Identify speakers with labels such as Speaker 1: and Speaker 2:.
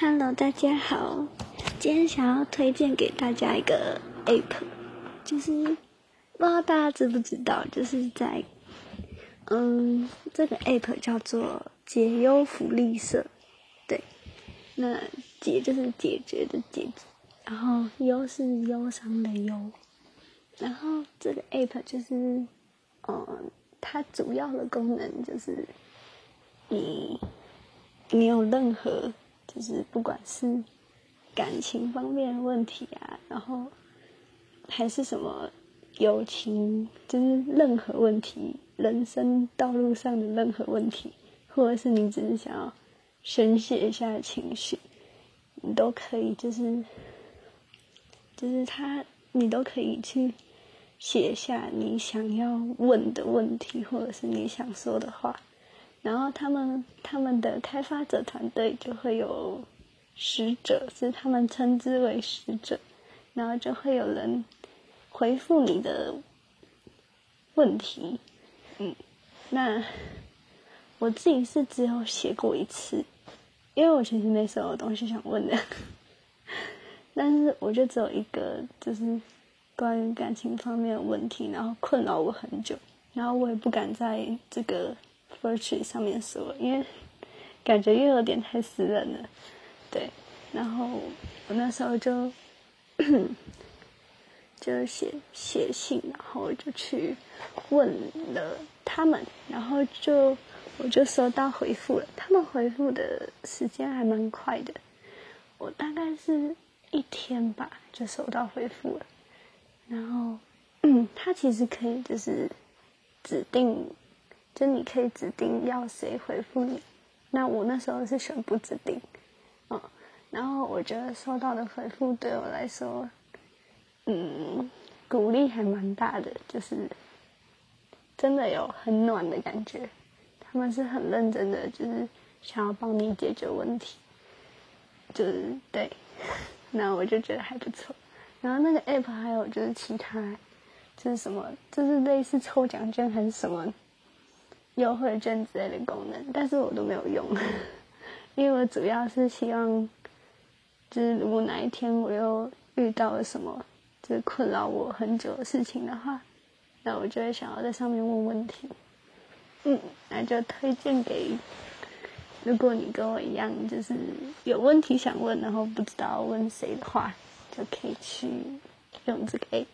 Speaker 1: Hello，大家好，今天想要推荐给大家一个 App，就是不知道大家知不知道，就是在嗯，这个 App 叫做解忧福利社，对，那解就是解决的解，然后忧是忧伤的忧，然后这个 App 就是嗯，它主要的功能就是你你有任何。就是不管是感情方面的问题啊，然后还是什么友情，就是任何问题，人生道路上的任何问题，或者是你只是想要宣泄一下情绪，你都可以，就是就是他，你都可以去写下你想要问的问题，或者是你想说的话。然后他们他们的开发者团队就会有使者，是他们称之为使者，然后就会有人回复你的问题，嗯，那我自己是只有写过一次，因为我其实没什么东西想问的，但是我就只有一个，就是关于感情方面的问题，然后困扰我很久，然后我也不敢在这个。Virtual 上面说，因为感觉又有点太私人了，对。然后我那时候就就写写信，然后就去问了他们，然后就我就收到回复了。他们回复的时间还蛮快的，我大概是一天吧就收到回复了。然后他其实可以就是指定。就你可以指定要谁回复你，那我那时候是选不指定，嗯，然后我觉得收到的回复对我来说，嗯，鼓励还蛮大的，就是真的有很暖的感觉，他们是很认真的，就是想要帮你解决问题，就是对，那我就觉得还不错。然后那个 app 还有就是其他，就是什么，就是类似抽奖券还是什么。优惠券之类的功能，但是我都没有用，因为我主要是希望，就是如果哪一天我又遇到了什么，就是困扰我很久的事情的话，那我就会想要在上面问问题。嗯，那就推荐给，如果你跟我一样，就是有问题想问，然后不知道问谁的话，就可以去用这个 app。